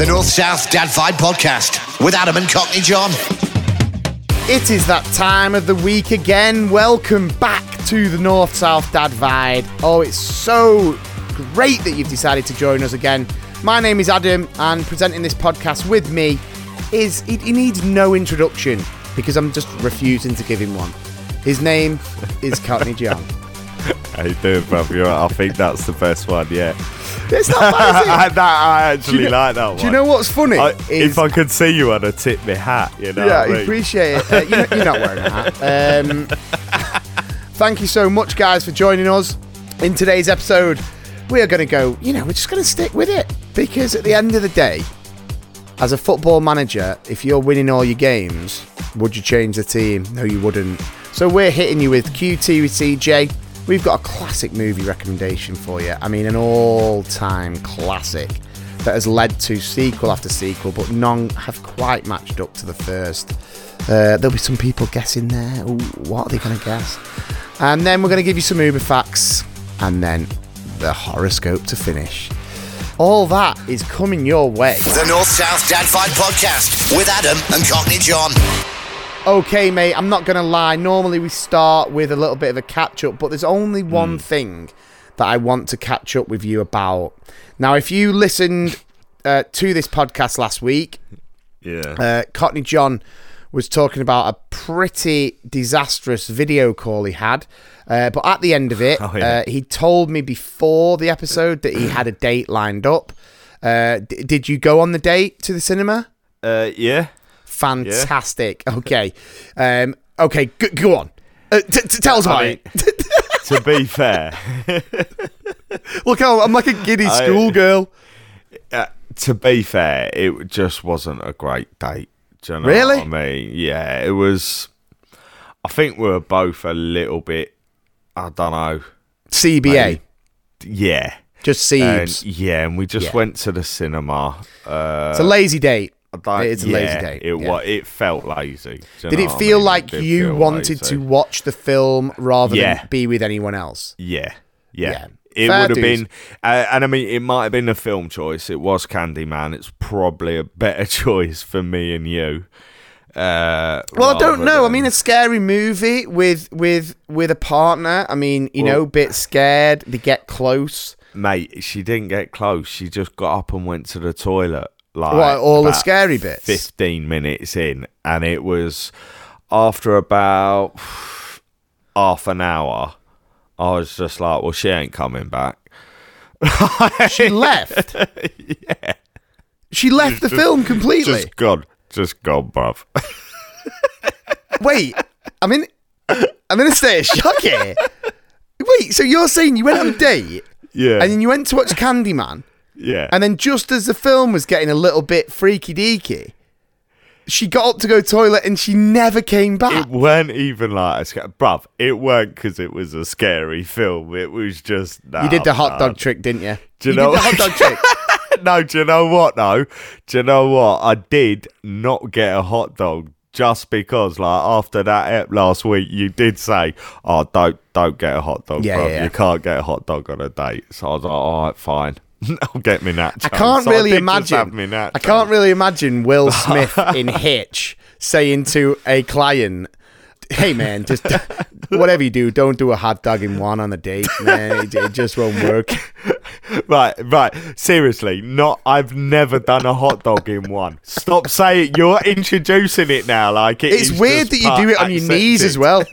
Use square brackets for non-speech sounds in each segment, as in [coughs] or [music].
The North South Dad Vibe Podcast with Adam and Cockney John. It is that time of the week again. Welcome back to the North South Dad Vibe. Oh, it's so great that you've decided to join us again. My name is Adam, and presenting this podcast with me is he, he needs no introduction because I'm just refusing to give him one. His name is Cockney John. [laughs] How you doing, bruv? You're right. I think that's the best one, yeah. It's not bad, is it? [laughs] I, that, I actually you know- like that one. Do you know what's funny? I, if I could see you, I'd have tipped my hat, you know yeah, I mean? appreciate it. Uh, you're, you're not wearing a hat. [laughs] Um, thank you so much, guys, for joining us in today's episode. We are going to go, you know, we're just going to stick with it because at the end of the day, as a football manager, if you're winning all your games, would you change the team? No, you wouldn't. So we're hitting you with QT with CJ. We've got a classic movie recommendation for you. I mean, an all time classic that has led to sequel after sequel, but none have quite matched up to the first. Uh, there'll be some people guessing there. Ooh, what are they going to guess? And then we're going to give you some Uber facts and then the horoscope to finish. All that is coming your way. The North South Dad Vibe Podcast with Adam and Cockney John. Okay, mate, I'm not going to lie. Normally we start with a little bit of a catch up, but there's only one thing that I want to catch up with you about. Now, if you listened uh, to this podcast last week, Yeah. uh, Cockney John was talking about a pretty disastrous video call he had. Uh, but at the end of it, [laughs] Oh, yeah. uh, he told me before the episode that he had a date lined up. Uh, d- did you go on the date to the cinema? Uh, yeah. Fantastic. Okay. Um, okay, g- go on. Uh, t- t- tell us about I mean, it. [laughs] to be fair, Look, I'm I'm like a giddy schoolgirl. uh, to be fair, it just wasn't a great date. You know Really? I mean? Yeah, it was. I think we were both a little bit. I don't know. CBA. Yeah. Just Siebes. yeah, and we just Yeah. went to the cinema. Uh, it's a lazy date. Don't- It's a yeah, lazy date. It yeah. wa- it felt lazy. Did it what I feel mean? like did you feel wanted lazy. to watch the film rather Yeah. than be with anyone else? Yeah, yeah. It Fair would have dues. been, uh, and I mean, it might have been a film choice. It was Candyman. It's probably a better [laughs] choice for me and you. Uh, Well, I don't know. I mean, a scary movie with with with a partner. I mean, you Well- know, bit scared. They get close. mate, she didn't get close. She just got up and went to the toilet. Like all the scary bits? Fifteen minutes in, and it was after about half an hour. I was just like, "Well, she ain't coming back." [laughs] She left. [laughs] yeah. She left the film completely. Just gone, just gone, bruv. [laughs] Wait, I'm in. I'm in a state of shock here. Wait, so you're saying you went on a date yeah, and then you went to watch Candyman, yeah. and then just as the film was getting a little bit freaky deaky, she got up to go toilet and she never came back. It weren't even like a scary, bruv. It weren't because it was a scary film. It was just nah, you did the hot dog trick, didn't you? Do you you know- did the hot dog trick. no, do you know what? though? do you know what? I did not get a hot dog just because, like, after that ep last week, you did say, "Oh, don't don't get a hot dog, Yeah, bruv. yeah, yeah. You can't get a hot dog on a date." So I was like, "All right, fine." [laughs] I'll get me that. I can't So really have imagine. I can't really imagine Will [laughs] Smith in Hitch saying to a client, hey man, just [laughs] whatever you do, don't do a hot dog in one on a date, man. It, it just won't work. Right, right. Seriously, not. I've never done a hot dog in one. Stop saying you're introducing it now. Like it It's weird that you do it on your knees as well.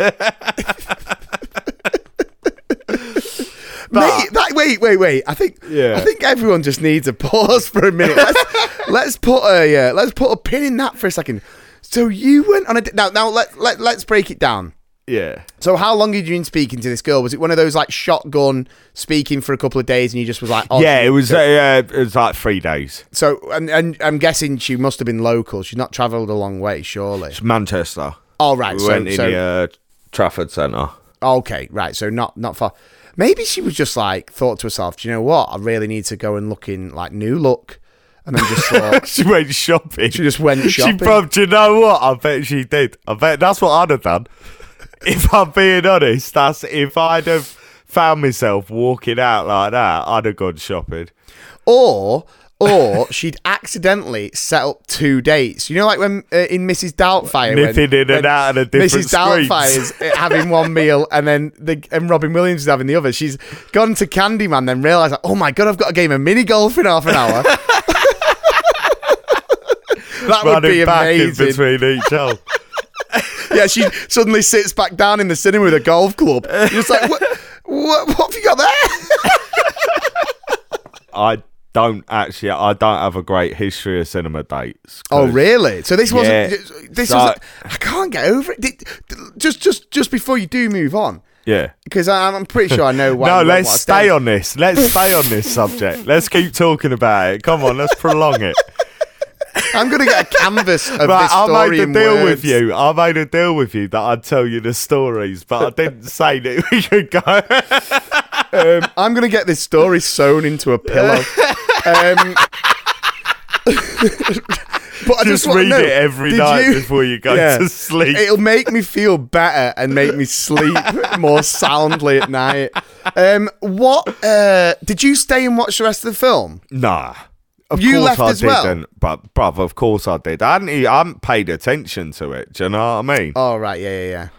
Mate, that, wait, wait, wait. I think Yeah. I think everyone just needs a pause for a minute. Let's, [laughs] let's put a uh, let's put a pin in that for a second. So you went on a now now let, let let's break it down. Yeah. So how long had you been speaking to this girl? Was it one of those like shotgun speaking for a couple of days and you just was like, oh, yeah, it was. Uh, uh, it was like three days. So and, and I'm guessing she must have been local. She's not travelled a long way, surely. It's Manchester. Oh right, We so, went in so the uh, Trafford Centre. okay, right. So not not far. Maybe she was just like thought to herself, Do you know what? I really need to go and look in like new look, and then just thought [laughs] she went shopping. She just went shopping? She probably, do you know what? I bet she did. I bet that's what I'd have done. [laughs] if I'm being honest, that's if I'd have found myself walking out like that, I'd have gone shopping. or or she'd accidentally set up two dates. You know, like when uh, in Mrs. Doubtfire, Nipping in and out of the different Mrs. Doubtfire's uh, having one meal and then the and Robin Williams is having the other. She's gone to Candyman, then realised, like, oh my god, I've got a game of mini golf in half an hour. [laughs] that would be amazing. between each. [laughs] Yeah, she suddenly sits back down in the cinema with a golf club. You're just like, what, what, what have you got there? [laughs] I don't actually. I don't have a great history of cinema dates. Oh, really? So this wasn't. Yeah. This So- was. I can't get over it. Did, just, just, just before you do move on, Yeah. because I'm, pretty sure I know [laughs] why. no, let's to stay on this. Let's stay on this subject. [laughs] Let's keep talking about it. Come on, let's prolong it. I'm going to get a canvas of Right, this I made a deal words. with you. I made a deal with you that I'd tell you the stories, but I didn't [laughs] say that we could go. Um, I'm going to get this story sewn into a pillow. Um, [laughs] but I just, read know, it every night you- before you go Yeah. to sleep. It'll make me feel better and make me sleep [laughs] more soundly at night. Um, what uh, did you stay and watch the rest of the film? Nah. Of You course left I as well? didn't, but bruv, of course I did. I hadn't, I hadn't paid attention to it. Do you know what I mean? Oh right, yeah, yeah, yeah.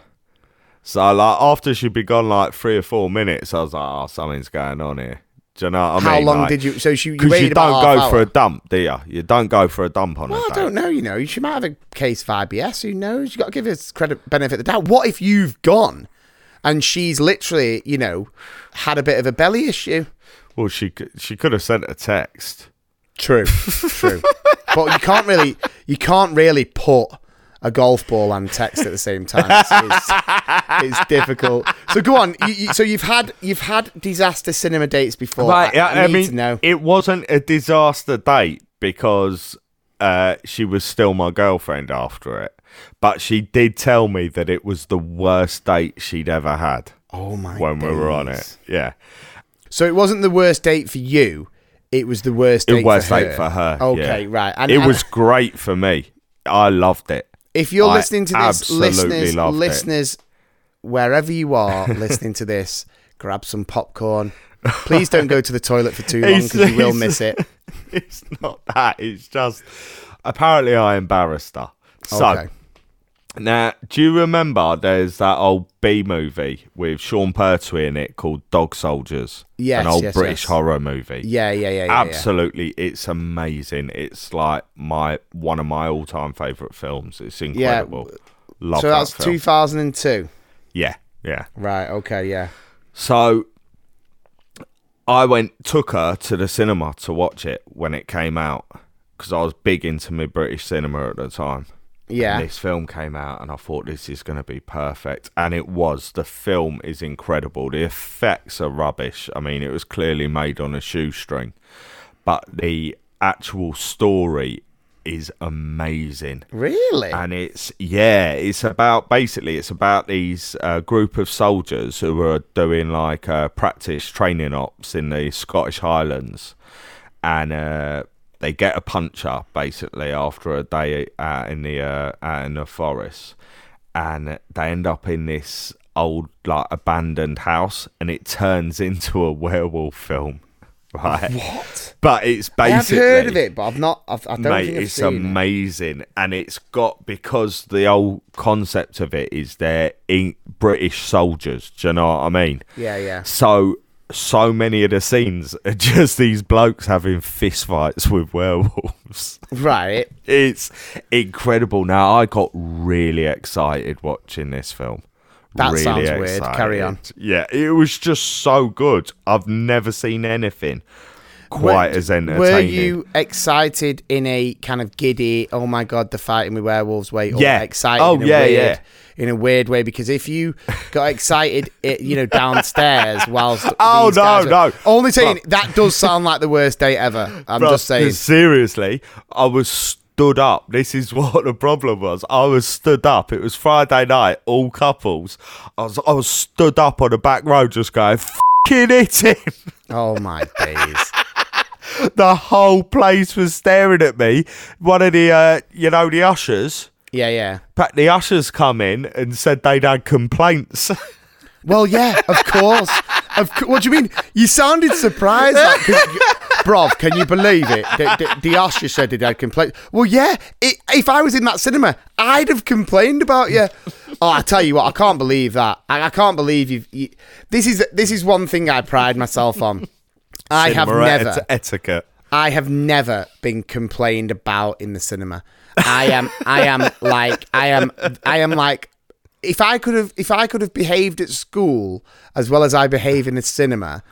So like after she'd be gone like three or four minutes, I was like, oh, something's going on here. Do you know what I How mean? long Like, did you? So she, you Because waited you don't go for a dump, do you? You don't go for a dump on Well, I don't know. You know, she might have a case of IBS. Who knows? You got to give us credit, benefit of the doubt. What if you've gone and she's literally, you know, had a bit of a belly issue? Well, she she could have sent a text. True, true. [laughs] but you can't really, you can't really put a golf ball and text at the same time. It's, it's, it's difficult. So go on. You, you, so you've had you've had disaster cinema dates before. Right, I, I, I, mean, it wasn't a disaster date because uh, she was still my girlfriend after it. But she did tell me that it was the worst date she'd ever had oh my! when we were on it. Yeah. So it wasn't the worst date for you. It was the worst date It was for her. date for her. Okay, yeah. right. And, it and was great for me. I loved it. If you're I listening to this, absolutely listeners, it. listeners, wherever you are listening to this, [laughs] grab some popcorn. Please don't go to the toilet for too [laughs] long because you will miss it. [laughs] It's not that. It's just apparently I embarrassed her. So Okay. Now, do you remember there's that old B movie with Sean Pertwee in it called Dog Soldiers? Yes, an old yes, British yes. horror movie. Yeah, yeah, yeah, yeah. yeah. Absolutely, it's amazing. It's like my one of my all-time favorite films. It's Yeah. incredible. Love So that's film. 2002. yeah, yeah. Right. Okay. Yeah. So I went, took her to the cinema to watch it when it came out because I was big into my British cinema at the time. Yeah. And this film came out, and I thought this is going to be perfect, and it was. The film is incredible. The effects are rubbish. I mean, it was clearly made on a shoestring, but the actual story is amazing Really? and it's yeah it's about basically it's about these uh, group of soldiers who are doing like uh, practice training ops in the scottish highlands and uh, they get a puncher basically after a day out in the uh, out in the forest and they end up in this old like abandoned house and it turns [laughs] into a werewolf film [laughs] right? What? But it's basically heard of it, but I've not. I've, I don't mate, think I've it's seen it. amazing, and it's got because the whole concept of it is they're in British soldiers. Do you know what I mean? Yeah, yeah. So so many of the scenes are [laughs] just these blokes having fist fights with werewolves. Right. It's incredible. Now I got really excited watching this film. That really sounds weird. Carry on. Yeah, it was just so good. I've never seen anything quite Were- as entertaining. Were you excited in a kind of giddy, oh my god, they're fighting with werewolves way? Or Yeah. excited Oh, in a yeah, weird, yeah. In a weird way, because if you got excited, it, you know, downstairs whilst [laughs] Oh, no, were- no. only saying that does sound like the worst day ever. I'm Bruh, just saying. Seriously, I was stood up. This is [laughs] what the problem was. I was stood up. It was Friday night, all couples. I was I was stood up on the back row just going, fucking hit him. Oh my days. [laughs] the whole place was staring at me. One of the, uh, you know, the ushers, Yeah, yeah. but the ushers come in and said they'd had complaints. [laughs] Well, yeah, of course. Of co- what do you mean? You sounded surprised, like, 'cause you- bruv. Can you believe it? The, the, the usher said it had complaints. Well, yeah. It, if I was in that cinema, I'd have complained about you. Oh, I tell you what, I can't believe that. I, I can't believe you've. You, this is this is one thing I pride myself on. I have never. et- etiquette. I have never been complained about in the cinema. I am I am like I am I am like if I could have if I could have behaved at school as well as I behave in the cinema,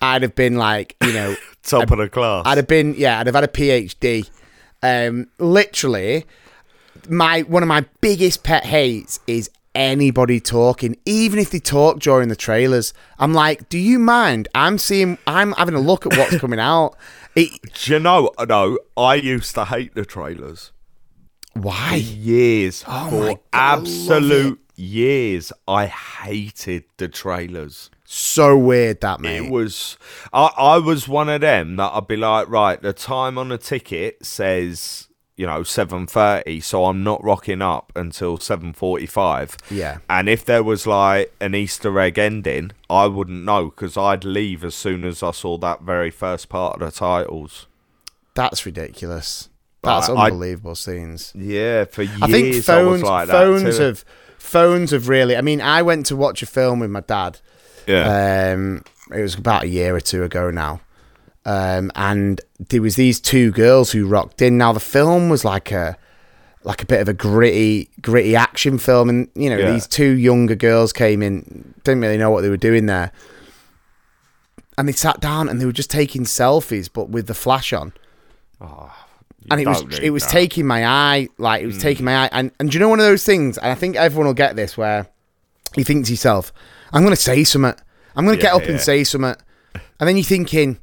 I'd have been like, you know, [laughs] Top of the class. I'd have been yeah, I'd have had a PhD. Um literally my one of my biggest pet hates is anybody talking, even if they talk during the trailers. I'm like, do you mind? I'm seeing I'm having a look at what's [laughs] coming out. It, Do you know, no, I used to hate the trailers. why? years Oh for God, I absolute years i hated the trailers So weird that man. it was I, I was one of them that i'd be like right the time on the ticket says you know 7.30 so i'm not rocking up until 7.45 Yeah. and if there was like an easter egg ending i wouldn't know because i'd leave as soon as i saw that very first part of the titles That's ridiculous. That's I- I- unbelievable scenes. yeah for years I think phones was like phones have phones have really I mean, I went to watch a film with my dad. yeah Um it was about a year or two ago now. Um and there was these two girls who rocked in. Now the film was like a like a bit of a gritty gritty action film and you know, Yeah. these two younger girls came in, didn't really know what they were doing there. And they sat down and they were just taking selfies but with the flash on. Oh, and it was it was that. taking my eye, like it was taking my eye, and and do you know one of those things? And I think everyone will get this where you think to yourself, "I'm going to say something. I'm going to get Yeah, up and say something," and then you're thinking,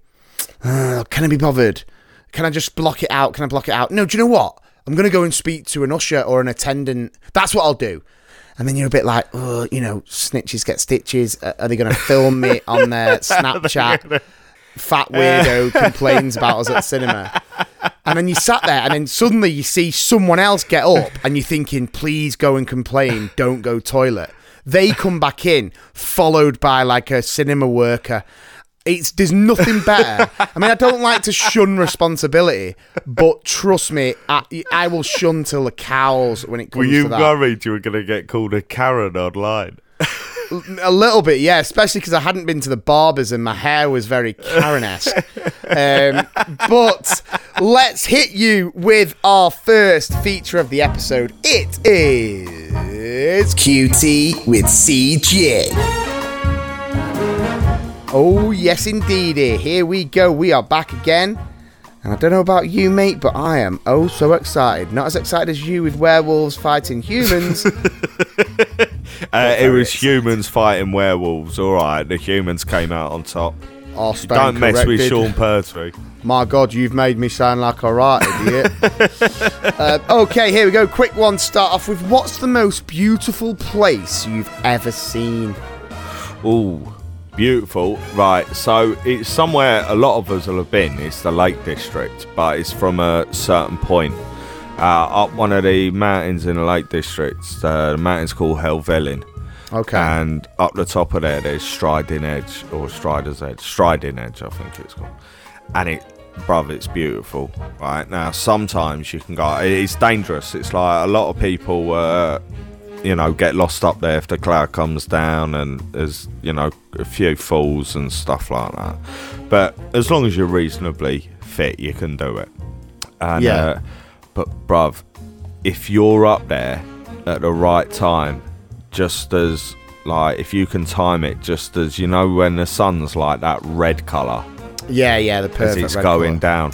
"Uh, "Can I be bothered? Can I just block it out? Can I block it out?" No, do you know what? I'm going to go and speak to an usher or an attendant. That's what I'll do. And then you're a bit like, oh, you know, snitches get stitches. Are they going to film me on [laughs] their Snapchat? Fat weirdo [laughs] complains about us at cinema. And then you sat there, and then suddenly you see someone else get up, and you're thinking, please go and complain, don't go toilet. They come back in, followed by like a cinema worker. It's there's nothing better. I mean, I don't like to shun responsibility, but trust me, I, I will shun till the cows when it Were comes you to that. Were you worried you were going to get called a Karen online? A little bit, yeah, especially because I hadn't been to the barbers and my hair was very Karen-esque. um, but let's hit you with our first feature of the episode. It is QT with CJ. Oh, yes, indeedy. Here we go. We are back again. And I don't know about you, mate, but I am oh so excited. Not as excited as you with werewolves fighting humans. [laughs] Uh, it was humans fighting werewolves. All right, the humans came out on top. I'll Don't mess with. Sean Pertwee. My God, you've made me sound like a right idiot. [laughs] uh, okay, here we go. Quick one. Start off with what's the most beautiful place you've ever seen? Ooh, beautiful. Right, so it's somewhere a lot of us will have been. It's the Lake District, but it's from a certain point. Uh, up one of the mountains in the Lake District. Uh, the mountain's called Helvellyn. Okay. And up the top of there, there's Striding Edge or Strider's Edge, Striding Edge, I think it's called. And it, bruv, it's beautiful. Right now, sometimes you can go. It's dangerous. It's like a lot of people, uh, you know, get lost up there if the cloud comes down, and there's you know a few falls and stuff like that. But as long as you're reasonably fit, you can do it. And, Yeah. Uh, but bruv, if you're up there at the right time, just as like if you can time it, just as you know when the sun's like that red color Yeah, yeah, the as perfect. it's red going colour. down,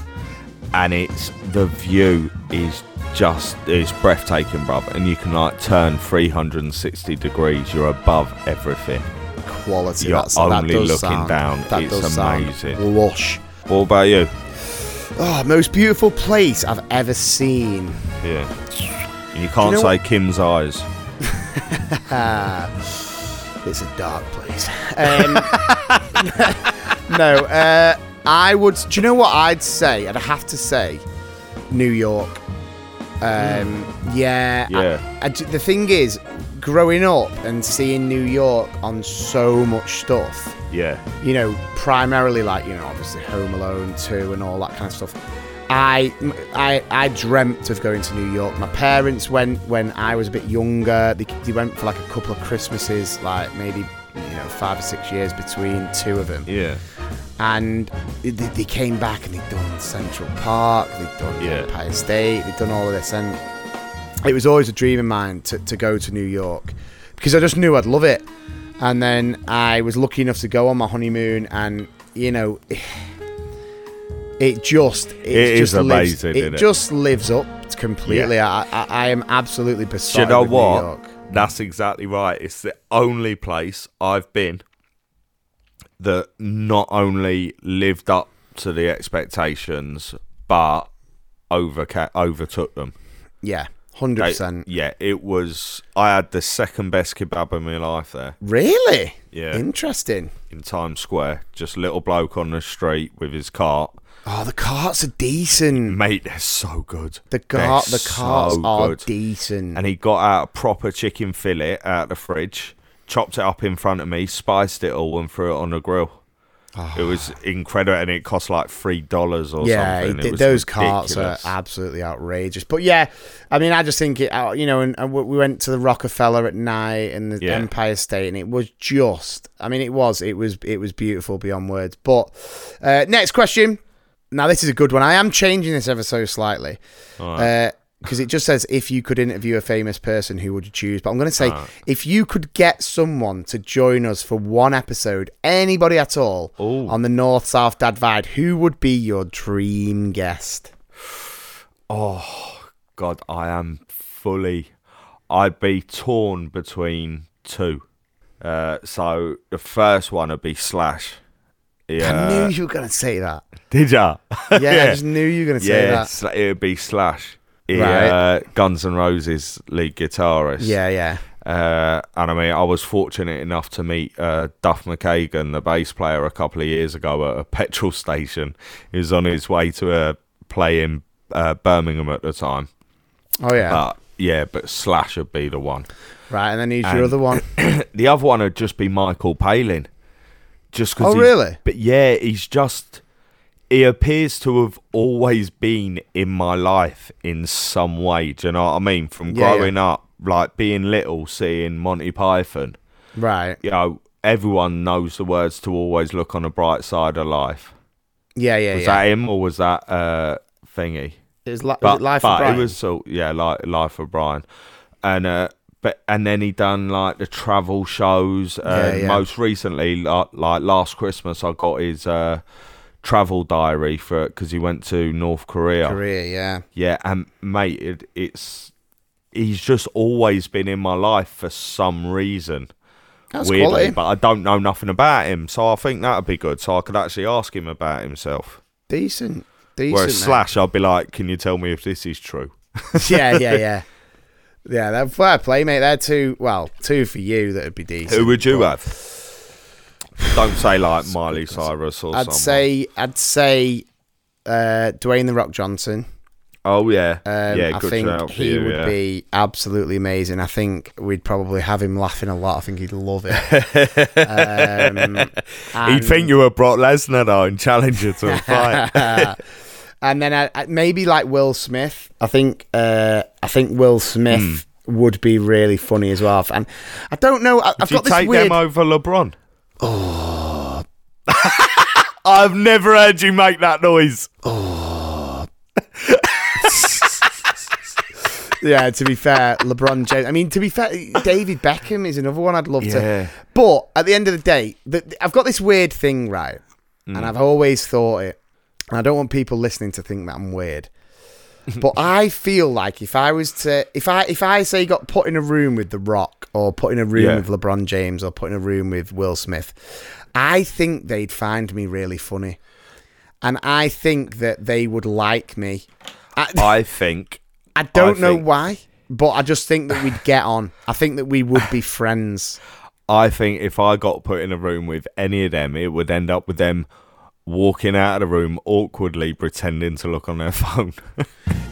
and it's the view is just it's breathtaking, bruv. And you can like turn 360 degrees. You're above everything. quality. You're That's, that only does looking sound- down. That It's does sound amazing. lush. What about you? Oh, most beautiful place I've ever seen. Yeah. You can't know say Kim's eyes. [laughs] It's a dark place. Um, [laughs] no, uh, I would. Do you know what I'd say? I'd have to say New York. Um, yeah. I- Yeah. The thing is, growing up and seeing New York on so much stuff, Yeah. you know, primarily like, you know, obviously Home Alone 2 and all that kind of stuff. I, I, I dreamt of going to New York. My parents went when I was a bit younger. They, they went for like a couple of Christmases, like maybe, you know, five or six years between two of them. Yeah. And they, they came back and they'd done Central Park, they'd done Yeah. Empire State, they'd done all of this. And it was always a dream of mine to, to go to New York because I just knew I'd love it. And then I was lucky enough to go on my honeymoon, and you know, it just it, It just is amazing, Lives, it it? just lives up completely. I, I I am absolutely beside you know with New what? York. That's exactly right. It's the only place I've been that not only lived up to the expectations, but overca- overtook them. Yeah, hundred percent. Yeah, it was. I had the second best kebab in my life there Really? Yeah. Interesting. in Times Square. Just little bloke on the street with his cart. Oh, the carts are decent. Mate, they're so good. The cart, the carts so are good. decent. and he got out a proper chicken fillet out of the fridge, chopped it up in front of me, spiced it all, and threw it on the grill. It was incredible, and it cost like three dollars or Ah. yeah, something. was those carts are absolutely outrageous. But yeah, I mean, I just think it. uh, You know, and, and we went to the Rockefeller at night and the Yeah. Empire State, and it was just. I mean, it was, it was, it was beautiful beyond words. But uh, next question. Now this is a good one. I am changing this ever so slightly. Because it just says if you could interview a famous person, who would you choose? But I'm going to say if you could get someone to join us for one episode, anybody at all, Ooh. on the North South Dad Divide, who would be your dream guest? Oh God, I am fully. I'd be torn between two. Uh, so the first one would be Slash. Yeah. I knew you were going to say that. did ya? [laughs] Yeah, I just knew you were going to say yeah, that. It would be Slash. Right. uh, Guns N' Roses lead guitarist. Yeah, yeah. Uh, and I mean, I was fortunate enough to meet uh, Duff McKagan, the bass player, a couple of years ago at a [laughs] petrol station. He was on his way to a play in uh, Birmingham at the time. Oh, yeah. But yeah, but Slash would be the one. right, and then who's your other one? [clears throat] The other one would just be Michael Palin. Just cause Oh, really? But yeah, he's just. He appears to have always been in my life in some way. Do you know what I mean? From Yeah, yeah. growing up, like being little, seeing Monty Python. right. You know, everyone knows the words to always look on the bright side of life. Yeah, yeah, Was yeah. that him or was that uh, thingy? It was, li- was it Life but of Brian? it was so yeah, like Life of Brian, and uh, but and then he done like the travel shows. Uh, yeah. Most recently, like, like last Christmas, I got his uh, travel diary for because he went to North Korea. Korea, yeah. Yeah, and mate, it, it's he's just always been in my life for some reason. That's weirdly, quality. but I don't know nothing about him, so I think that'd be good. So I could actually ask him about himself. Decent. Decent. Whereas. Slash, I'd be like, "Can you tell me if this is true?" [laughs] yeah, yeah, yeah. [laughs] Yeah, that fair play, mate. They're two. Well, two for you. That would be decent. Who would you but have? Don't say like Miley Cyrus or I'd someone. say, I'd say, uh, Dwayne the Rock Johnson. Oh yeah, Um, yeah. I think he you, would yeah. be absolutely amazing. I think we'd probably have him laughing a lot. I think he'd love it. [laughs] um, [laughs] He'd think you were Brock Lesnar though and challenge you to a fight. [laughs] and then I, I- maybe like Will Smith. I think uh, I think Will Smith would be really funny as well. And I don't know. I, I've you got this take weird. them over LeBron? Oh. [laughs] I've never heard you make that noise. Oh. [laughs] Yeah, to be fair, LeBron James. I mean, to be fair, David Beckham is another one I'd love Yeah. to. But at the end of the day, the, I've got this weird thing, right? And mm. I've always thought it. And I don't want people listening to think that I'm weird. but [laughs] I feel like if I was to, if I if I say got put in a room with The Rock, or put in a room Yeah. with LeBron James, or put in a room with Will Smith, I think they'd find me really funny, and I think that they would like me. I, [laughs] I think I don't know think- why, but I just think that we'd get on. I think that we would be [laughs] friends. I think if I got put in a room with any of them, it would end up with them walking out of the room awkwardly pretending to look on their [laughs] phone.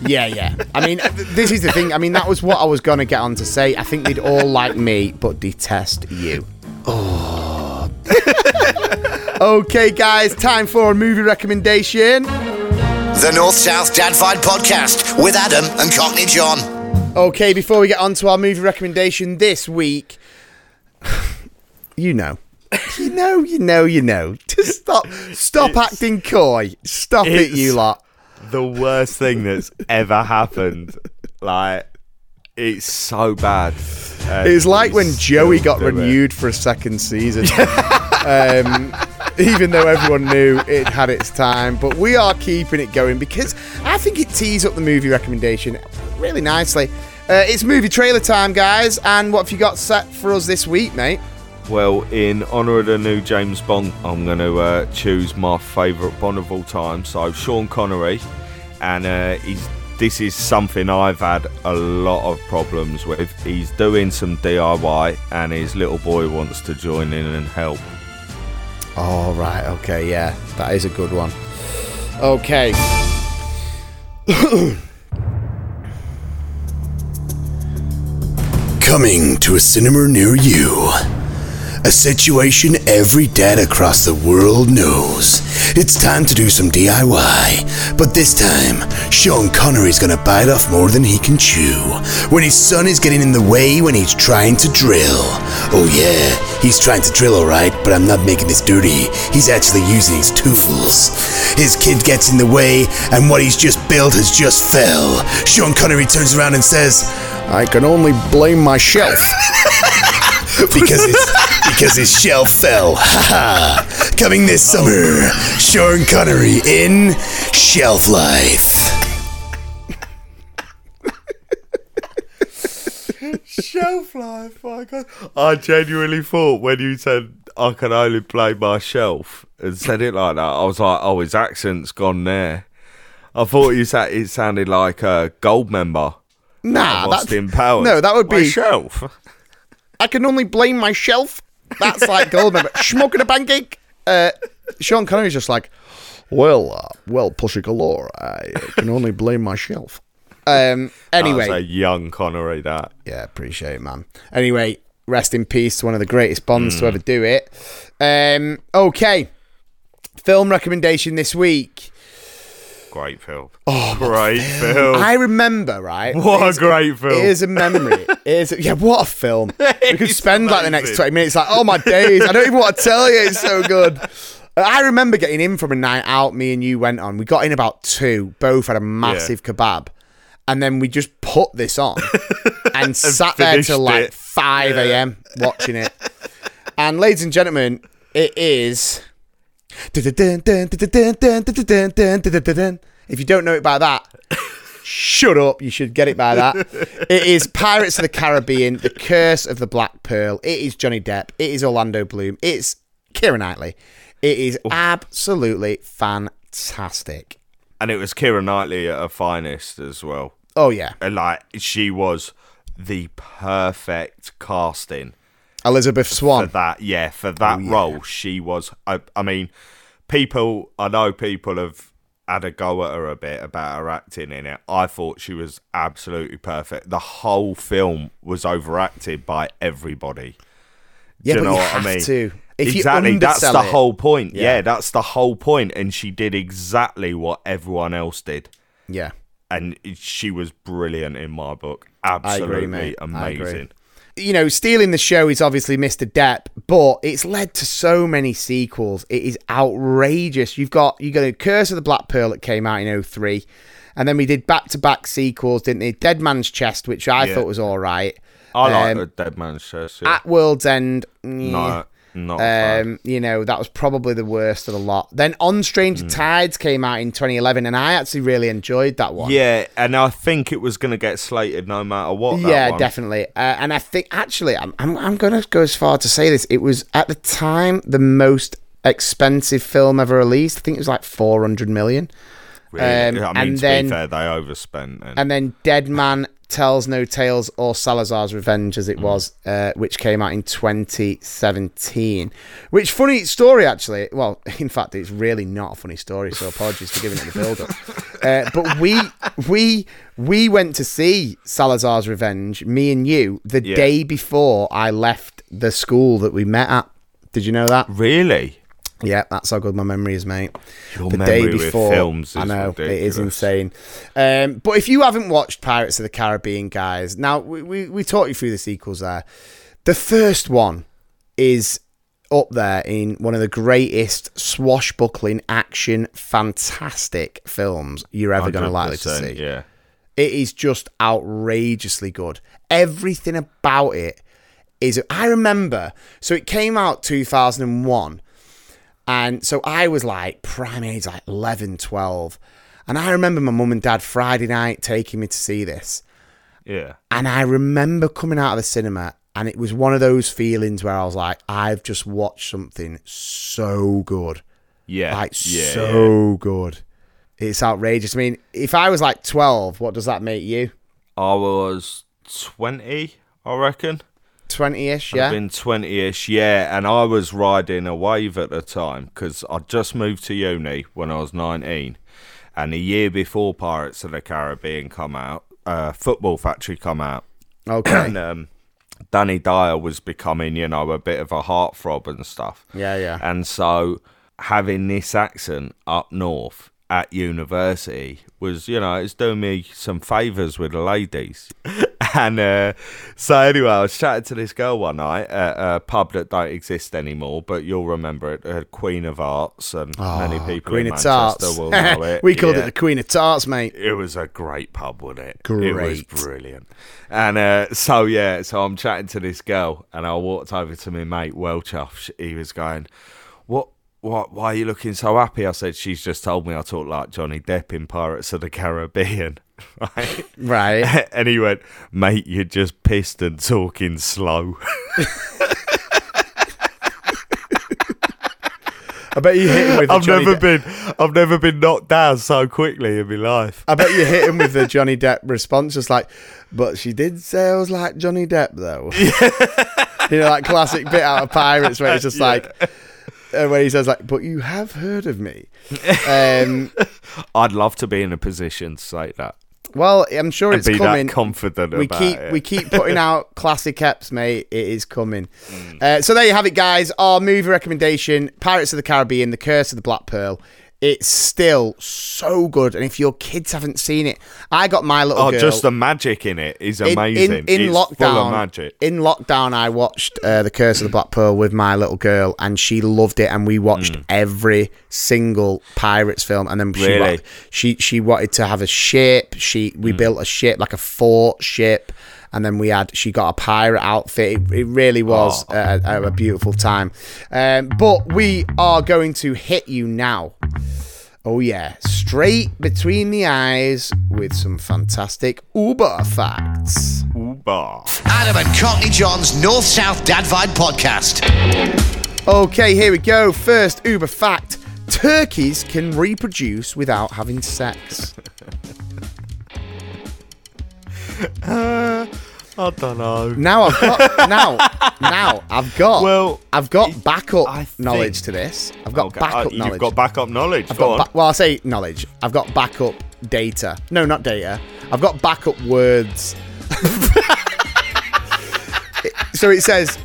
Yeah, yeah. I mean, this is the thing. I mean, that was what I was going to get on to say. I think they'd all like me, but detest you. Oh. [laughs] okay, guys, time for a movie recommendation. The North South Dad Vibe Podcast with Adam and Cockney John. Okay, before we get on to our movie recommendation this week, [sighs] you know. You know, you know, you know. Just stop stop acting coy. Stop it, you lot. The worst thing that's ever happened. Like, it's so bad. And It was like when Joey got do it. renewed for a second season. um, even though everyone knew it had its time, but we are keeping it going because I think it tees up the movie recommendation really nicely. Uh, it's movie trailer time, guys, and what have you got set for us this week, mate? Well, in honour of the new James Bond, I'm going to uh, choose my favourite Bond of all time. So Sean Connery, and uh, he's this is something I've had a lot of problems with. He's doing some DIY, and his little boy wants to join in and help. Oh, right, okay, yeah, that is a good one. Okay. [coughs] Coming to a cinema near you. A situation every dad across the world knows. It's time to do some DIY, but this time, Sean Connery's gonna bite off more than he can chew. When his son is getting in the way when he's trying to drill. Oh yeah, he's trying to drill alright, but I'm not making this dirty. He's actually using his tools. His kid gets in the way, and what he's just built has just fell. Sean Connery turns around and says, I can only blame my shelf. [laughs] because it's because his shelf fell. Ha ha. Coming this summer, Sean Connery in Shelf Life. Shelf life, my God. I genuinely thought when you said I can only play my shelf and said it like that, I was like, oh, his accent's gone there. I thought you said it sounded like a Goldmember. Nah, that's Austin Powers. no, that would My be. shelf. I can only blame my shelf. That's like Goldman. but Smoking a pancake. Uh, Sean Connery's just like, well, uh, well, pussy galore. I can only blame my shelf. Um. Anyway, That was a young Connery. That yeah, appreciate it, man. Anyway, rest in peace to one of the greatest Bonds Hmm. to ever do it. Um. Okay. Film recommendation this week. Great film. Oh, great film. I remember, right? what a great film. It is a memory. it is, yeah, what a film. [laughs] We could spend like the next 20 minutes like, oh my days, I don't even want to tell you, it's so good. I remember getting in from a night out me and you went on. We got in about two, both had a massive kebab. And then we just put this on [laughs] and sat there till like it. 5 a.m. watching it. And ladies and gentlemen, it is. If you don't know it by that, shut up. You should get it by that. It is Pirates of the Caribbean, The Curse of the Black Pearl. It is Johnny Depp. It is Orlando Bloom. It's Keira Knightley. It is absolutely fantastic. and it was Keira Knightley at her finest as well. Oh, yeah. And like she was the perfect casting Elizabeth Swann. for that. Yeah, for that Oh, yeah. role, she was. I, I mean, people. I know people have had a go at her a bit about her acting in it. I thought she was absolutely perfect. The whole film was overacted by everybody. Yeah, Do you but know you what have I mean? to. If you exactly, that's the it- whole point. Yeah. Yeah. that's the whole point. and she did exactly what everyone else did, Yeah. and she was brilliant in my book. Absolutely agree, mate. I agree. amazing. You know, stealing the show is obviously Mr. Depp, but it's led to so many sequels. It is outrageous. You've got you got a Curse of the Black Pearl that came out in 03, and then we did back to back sequels, didn't they? Dead Man's Chest, which I Yeah. thought was all right. I like Um, the Dead Man's Chest. Yeah. At World's End, mm, no, not. Um, you know, that was probably the worst of the lot. Then On Stranger Tides came out in 2011, and I actually really enjoyed that one. Yeah, and I think it was going to get slated no matter what. yeah, definitely. Uh, and I think actually, I'm I'm, I'm going to go as far to say this. It was at the time the most expensive film ever released. I think it was like 400 million. Really. Um, I mean, and to then- be fair, they overspent. And, And then Dead Man Tells No Tales or Salazar's Revenge, as it Mm. was, uh, which came out in 2017. Which funny story, actually. Well, [laughs] in fact, it's really not a funny story. So apologies for giving it the build up. [laughs] uh, but we we we went to see Salazar's Revenge, me and you, the Yeah. day before I left the school that we met at. Did you know that? really, Yeah, that's how good my memory is, mate. Your the day before, films I know it is insane. Um, but if you haven't watched Pirates of the Caribbean, guys, now we we, we talked you through the sequels there. The first one is up there in one of the greatest swashbuckling action, fantastic films you're ever going to likely to see. Yeah, It is just outrageously good. Everything about it is. I remember. So it came out 2001. And so I was like prime age, like 11, 12. And I remember my mum and dad Friday night taking me to see this. yeah. And I remember coming out of the cinema, and it was one of those feelings where I was like, I've just watched something so good. Yeah, Like, yeah, yeah. so good. It's outrageous. I mean, if I was like 12, what does that make you? I was twenty, I reckon. 20 ish, I'd yeah? been twenty-ish, yeah, and I was riding a wave at the time because I just moved to uni when I was nineteen, and a year before Pirates of the Caribbean come out, uh, Football Factory come out, [coughs] Okay. and um, Danny Dyer was becoming, you know, a bit of a heartthrob and stuff. Yeah, yeah. And so having this accent up north at university was, you know, it's doing me some favours with the ladies. [laughs] and uh, so anyway, I was chatting to this girl one night at a pub that don't exist anymore, but you'll remember it, uh, Queen of Arts, and many people Oh, Queen in of Manchester Tarts. will know [laughs] it. we called it the Queen of Tarts, mate. It was a great pub, wasn't it? It Great. was brilliant. And uh, so, yeah, so I'm chatting to this girl, and I walked over to my mate, Welchuff. He was going, What? Why are you looking so happy? I said, She's just told me I talk like Johnny Depp in Pirates of the Caribbean. [laughs] Right? Right. [laughs] and he went, Mate, you're just pissed and talking slow. [laughs] I bet you hit him with I've Johnny never Depp. been I've never been knocked down so quickly in my life. I bet you hit him with the Johnny Depp response, just like, but she did say I was like Johnny Depp, though. you know, that classic bit out of Pirates where it's just like, uh, where he says like, but you have heard of me. Um, [laughs] I'd love to be in a position to say that. well, I'm sure And it's be coming. that confident we about keep it. we keep putting [laughs] out classic eps, mate. It is coming. Mm. Uh, so there you have it, guys. Our movie recommendation: Pirates of the Caribbean: The Curse of the Black Pearl. It's still so good, and if your kids haven't seen it, I got my little Oh, girl. just the magic in it is amazing. In, in, it's lockdown, full of magic. in lockdown, I watched uh, the Curse of the Black Pearl with my little girl, and she loved it. And we watched every single pirates film. And then she, Mm. Really? wa- she she wanted to have a ship. She Mm. we built a ship like a fort ship. And then we had, she got a pirate outfit. It, it really was Oh. a, a, a beautiful time. Um, but we are going to hit you now. Oh, yeah. Straight between the eyes with some fantastic Uber facts. Uber. Adam and Cockney John's North South Dad Vibe podcast. Okay, here we go. First Uber fact turkeys can reproduce without having sex. Uh, I don't know. Now I've got now now I've got Well, I've got backup I think- knowledge to this. I've got Okay, backup uh, knowledge. You've got backup knowledge. I've Go got ba- well, I say knowledge. I've got backup data. No, not data. I've got backup words. [laughs] so it says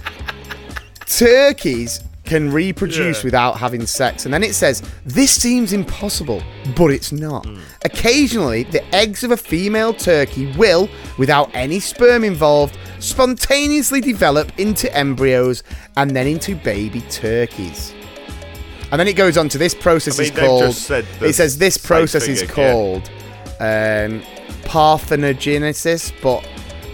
turkeys can reproduce Yeah. without having sex, and then it says this seems impossible, but it's not. Hmm. Occasionally, the eggs of a female turkey will, without any sperm involved, spontaneously develop into embryos and then into baby turkeys. And then it goes on to this process I mean, is called. just said the It says this process is again. called um, parthenogenesis, but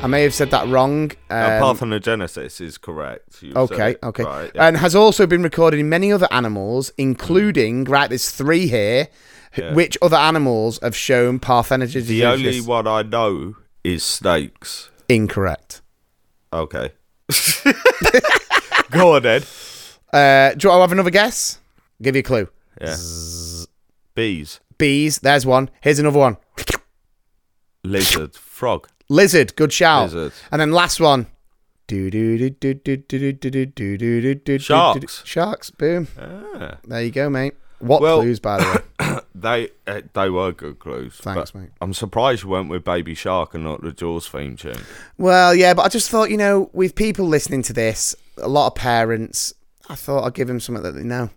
I may have said that wrong. Um, parthenogenesis is correct. You said Okay, okay. Right, yeah. And has also been recorded in many other animals, including, right, there's three here. Yeah. Which other animals have shown parthenogenesis? the only one I know is snakes. Incorrect. Okay. [laughs] Go on, Ed. Uh, do you want to have another guess? give you a clue. Yeah. Bees, Bees, there's one. Here's another one. lizard, frog. Lizard, good shout. Lizard. And then last one. Sharks. Sharks, boom. There you go, mate. What clues, by the way? they they were good clues. Thanks, mate. I'm surprised you went with Baby Shark and not the Jaws theme tune. Well, yeah, but I just thought, you know, with people listening to this, a lot of parents, I thought I'd give them something that they know.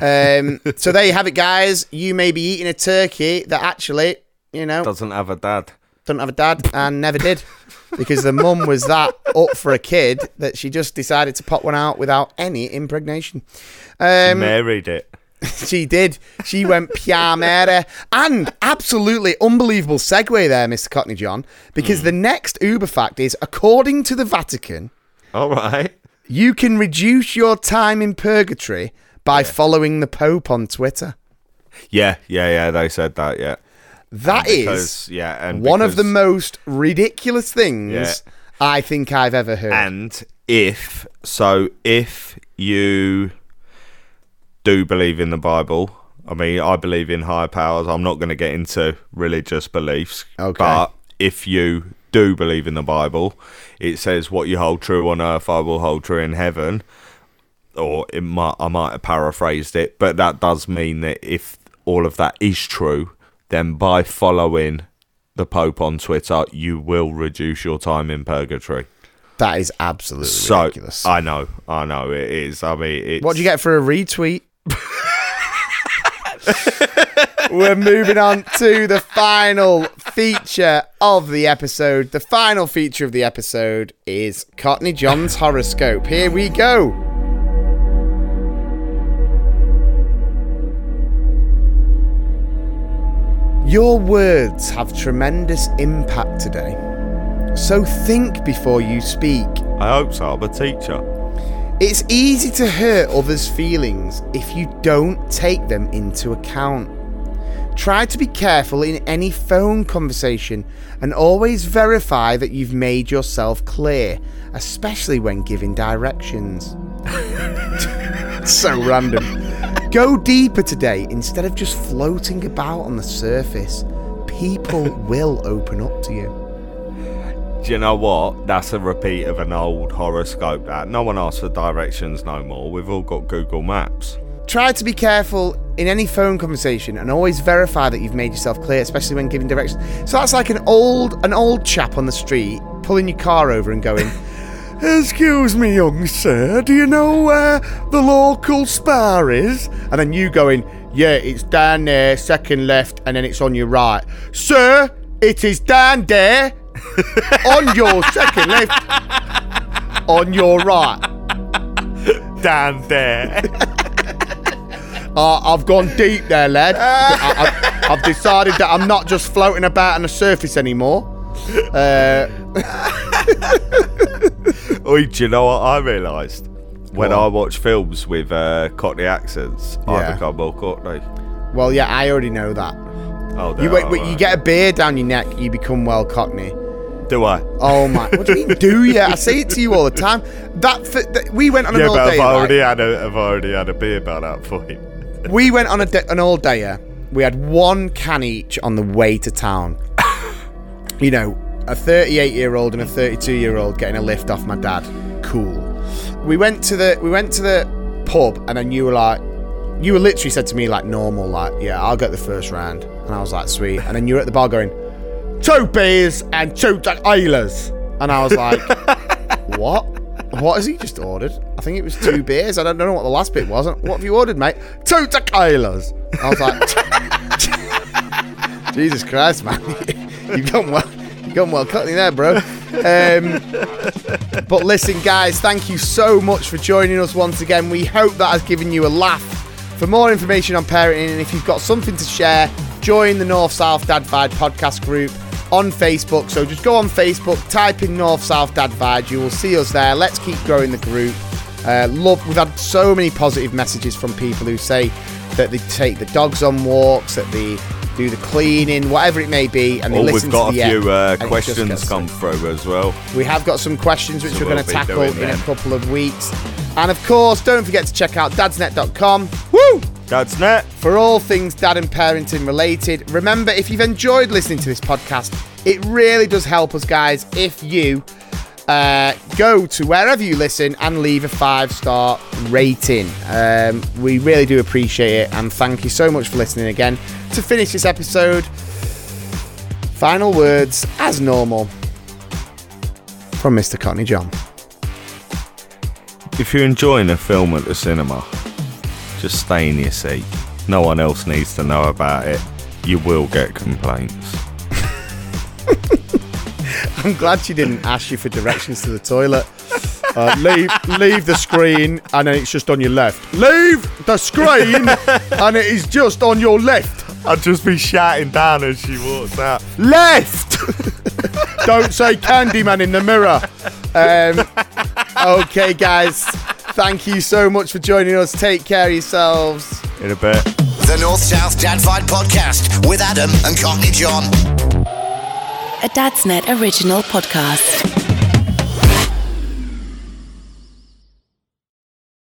Um, so there you have it, guys. You may be eating a turkey that actually, you know, doesn't have a dad doesn't have a dad and never did because the mum was that up for a kid that she just decided to pop one out without any impregnation. Um, Married it. [laughs] she did. She went Pia Mere. And absolutely unbelievable segue there, Mr. Cockney John, because the next Uber fact is according to the Vatican, All right. you can reduce your time in purgatory by following the Pope on Twitter. Yeah, yeah, yeah. They said that. Yeah. That is Because yeah, and one of the most ridiculous things Yeah. I think I've ever heard. And if so, if you do believe in the Bible, I mean, I believe in higher powers. I'm not going to get into religious beliefs. Okay. But if you do believe in the Bible, it says, "What you hold true on earth, I will hold true in heaven." Or it might, I might have paraphrased it, but that does mean that if all of that is true, then by following the Pope on Twitter, you will reduce your time in purgatory. that is absolutely So ridiculous. I know, I know it is. I mean, it's, What do you get for a retweet? [laughs] We're moving on to the final feature of the episode. The final feature of the episode is Cockney John's horoscope. Here we go. Your words have tremendous impact today. So think before you speak. I hope so. I'm a teacher. It's easy to hurt others' feelings if you don't take them into account. Try to be careful in any phone conversation and always verify that you've made yourself clear, especially when giving directions. [laughs] so random. Go deeper today instead of just floating about on the surface. People [laughs] will open up to you. Do you know what? That's a repeat of an old horoscope. That no one asks for directions no more. We've all got Google Maps. Try to be careful in any phone conversation and always verify that you've made yourself clear, especially when giving directions. So that's like an old an old chap on the street pulling your car over and going, Excuse me, young sir, do you know where the local spar is? And then you going, Yeah, it's down there, second left, and then it's on your right. Sir, it is down there, [laughs] on your second left, on your right. Down there. Uh, I've gone deep there, lad. I, I've decided that I'm not just floating about on the surface anymore. Uh, [laughs] [laughs] Oi, do you know what I realised? When What? I watch films with uh, Cockney accents, I Yeah. become more Cockney. well, yeah, I already know that. Oh, You wait, wait, you get a beard down your neck, you become well cockney. Do I? Oh my! What do you mean? Do you? I say it to you all the time. That, f- that we went on an Yeah, all but. I've already had a, I've already had a beer about that point. We went on a da- an all dayer. We had one can each on the way to town. [laughs] you know, a 38 year old and a 32 year old getting a lift off my dad. Cool. We went to the we went to the pub, and then you were like, you were literally said to me like normal, like yeah, I'll get the first round, and I was like sweet, and then you were at the bar going, two beers and two tequilas, and I was like, [laughs] what? What has he just ordered? I think it was two beers. I don't know what the last bit was. What have you ordered, mate? Two tequilas. I was like, [laughs] Jesus Christ, man. [laughs] You've gone well. Gone well cutting there, bro. Um, but listen, guys, thank you so much for joining us once again. We hope that has given you a laugh. For more information on parenting, and if you've got something to share, join the North South Dad Vibe podcast group on Facebook. So just go on Facebook, type in North South Dad Vibe. You will see us there. Let's keep growing the group. Uh, love. We've had so many positive messages from people who say that they take the dogs on walks, that they do the cleaning, whatever it may be, and they Oh, listen we've got a few uh, and it just questions come through as well. we have got some questions which So we're going we'll to tackle in a couple of weeks. And of course, don't forget to check out dadsnet.com. Woo! That's net. For all things dad and parenting related. Remember, if you've enjoyed listening to this podcast, it really does help us, guys, if you uh, go to wherever you listen and leave a five star rating. Um, we really do appreciate it. And thank you so much for listening again. To finish this episode, final words, as normal, from Mr. Cockney John. If you're enjoying a film at the cinema, just stay in your seat. No one else needs to know about it. You will get complaints. I'm glad she didn't ask you for directions to the toilet. Uh, leave, leave the screen, and then it's just on your left. Leave the screen, [laughs] and it is just on your left. I'd just be shouting down as she walks out. Left! [laughs] Don't say Candyman in the mirror. Um, okay, guys. Thank you so much for joining us. Take care of yourselves. In a bit. The North South Dad Vibe Podcast with Adam and Cockney John. A Dad's Net original podcast.